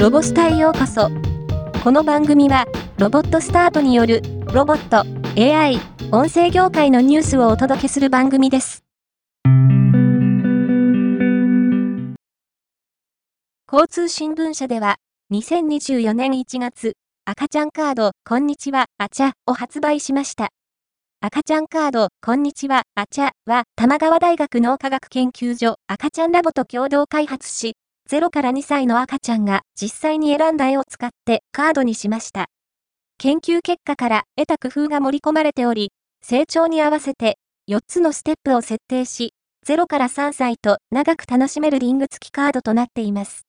ロボスタへようこそ。この番組は、ロボットスタートによる、ロボット、AI、音声業界のニュースをお届けする番組です。交通新聞社では、2024年1月、赤ちゃんカード、こんにちは、あちゃ、を発売しました。赤ちゃんカード、こんにちは、あちゃは、玉川大学脳科学研究所赤ちゃんラボと共同開発し、0から2歳の赤ちゃんが実際に選んだ絵を使ってカードにしました。研究結果から得た工夫が盛り込まれており、成長に合わせて4つのステップを設定し、0から3歳と長く楽しめるリング付きカードとなっています。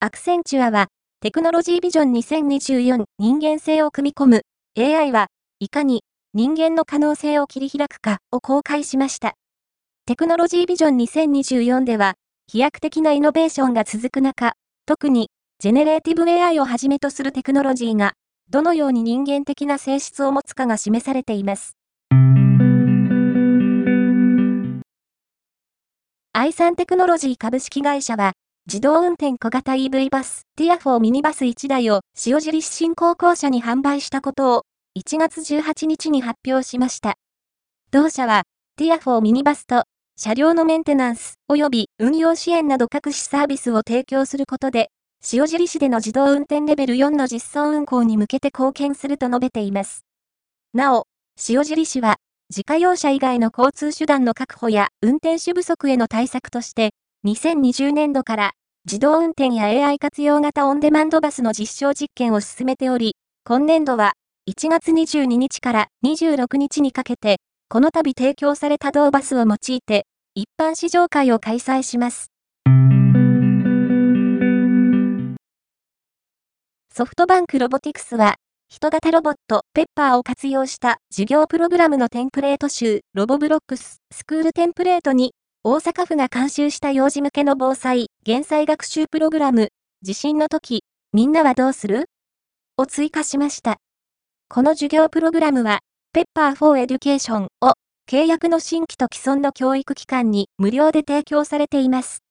アクセンチュアは、テクノロジービジョン2024人間性を組み込む AI はいかに人間の可能性を切り開くかを公開しました。テクノロジービジョン2024では、飛躍的なイノベーションが続く中、特に、ジェネレーティブ AI をはじめとするテクノロジーが、どのように人間的な性質を持つかが示されています。i サンテクノロジー株式会社は、自動運転小型 EV バス、ティアフォーミニバス1台を塩尻市新高校社に販売したことを、1月18日に発表しました。同社は、ティアフォーミニバスと車両のメンテナンス及び運用支援など各種サービスを提供することで、塩尻市での自動運転レベル4の実装運行に向けて貢献すると述べています。なお、塩尻市は、自家用車以外の交通手段の確保や運転手不足への対策として、2020年度から自動運転や AI 活用型オンデマンドバスの実証実験を進めており、今年度は1月22日から26日にかけてこの度提供された同バスを用いて、一般試乗会を開催します。ソフトバンクロボティクスは、人型ロボットペッパーを活用した授業プログラムのテンプレート集ロボブロックススクールテンプレートに大阪府が監修した幼児向けの防災減災学習プログラム地震の時みんなはどうする？を追加しました。この授業プログラムは Pepper for Education を契約の新規と既存の教育機関に無料で提供されています。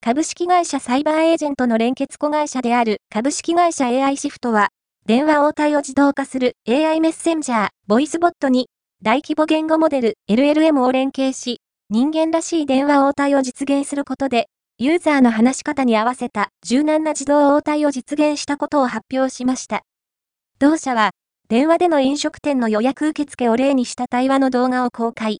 株式会社サイバーエージェントの連結子会社である株式会社 AI シフトは、電話応対を自動化する AI メッセンジャー、ボイスボットに大規模言語モデル LLM を連携し、人間らしい電話応対を実現することで、ユーザーの話し方に合わせた柔軟な自動応対を実現したことを発表しました。同社は、電話での飲食店の予約受付を例にした対話の動画を公開。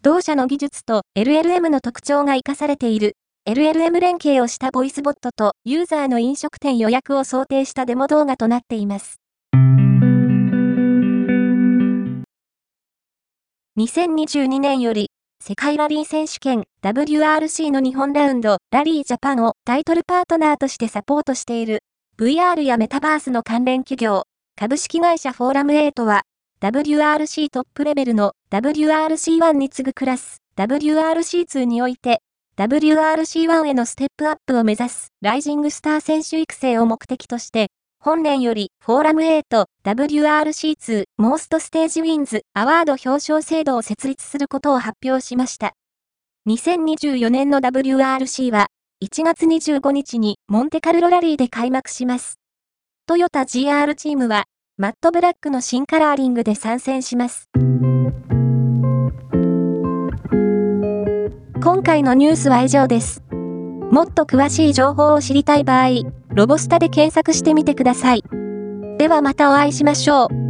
同社の技術と LLM の特徴が活かされている LLM 連携をしたボイスボットとユーザーの飲食店予約を想定したデモ動画となっています。2022年より世界ラリー選手権 WRC の日本ラウンドラリージャパンをタイトルパートナーとしてサポートしている VR やメタバースの関連企業株式会社フォーラム8は WRC トップレベルの WRC1 に次ぐクラス WRC2 において WRC1 へのステップアップを目指すライジングスター選手育成を目的として本年よりフォーラム A と WRC2 モーストステージウィンズアワード表彰制度を設立することを発表しました。2024年の WRC は1月25日にモンテカルロラリーで開幕します。トヨタ GR チームはマットブラックの新カラーリングで参戦します。今回のニュースは以上です。もっと詳しい情報を知りたい場合、ロボスタで検索してみてください。ではまたお会いしましょう。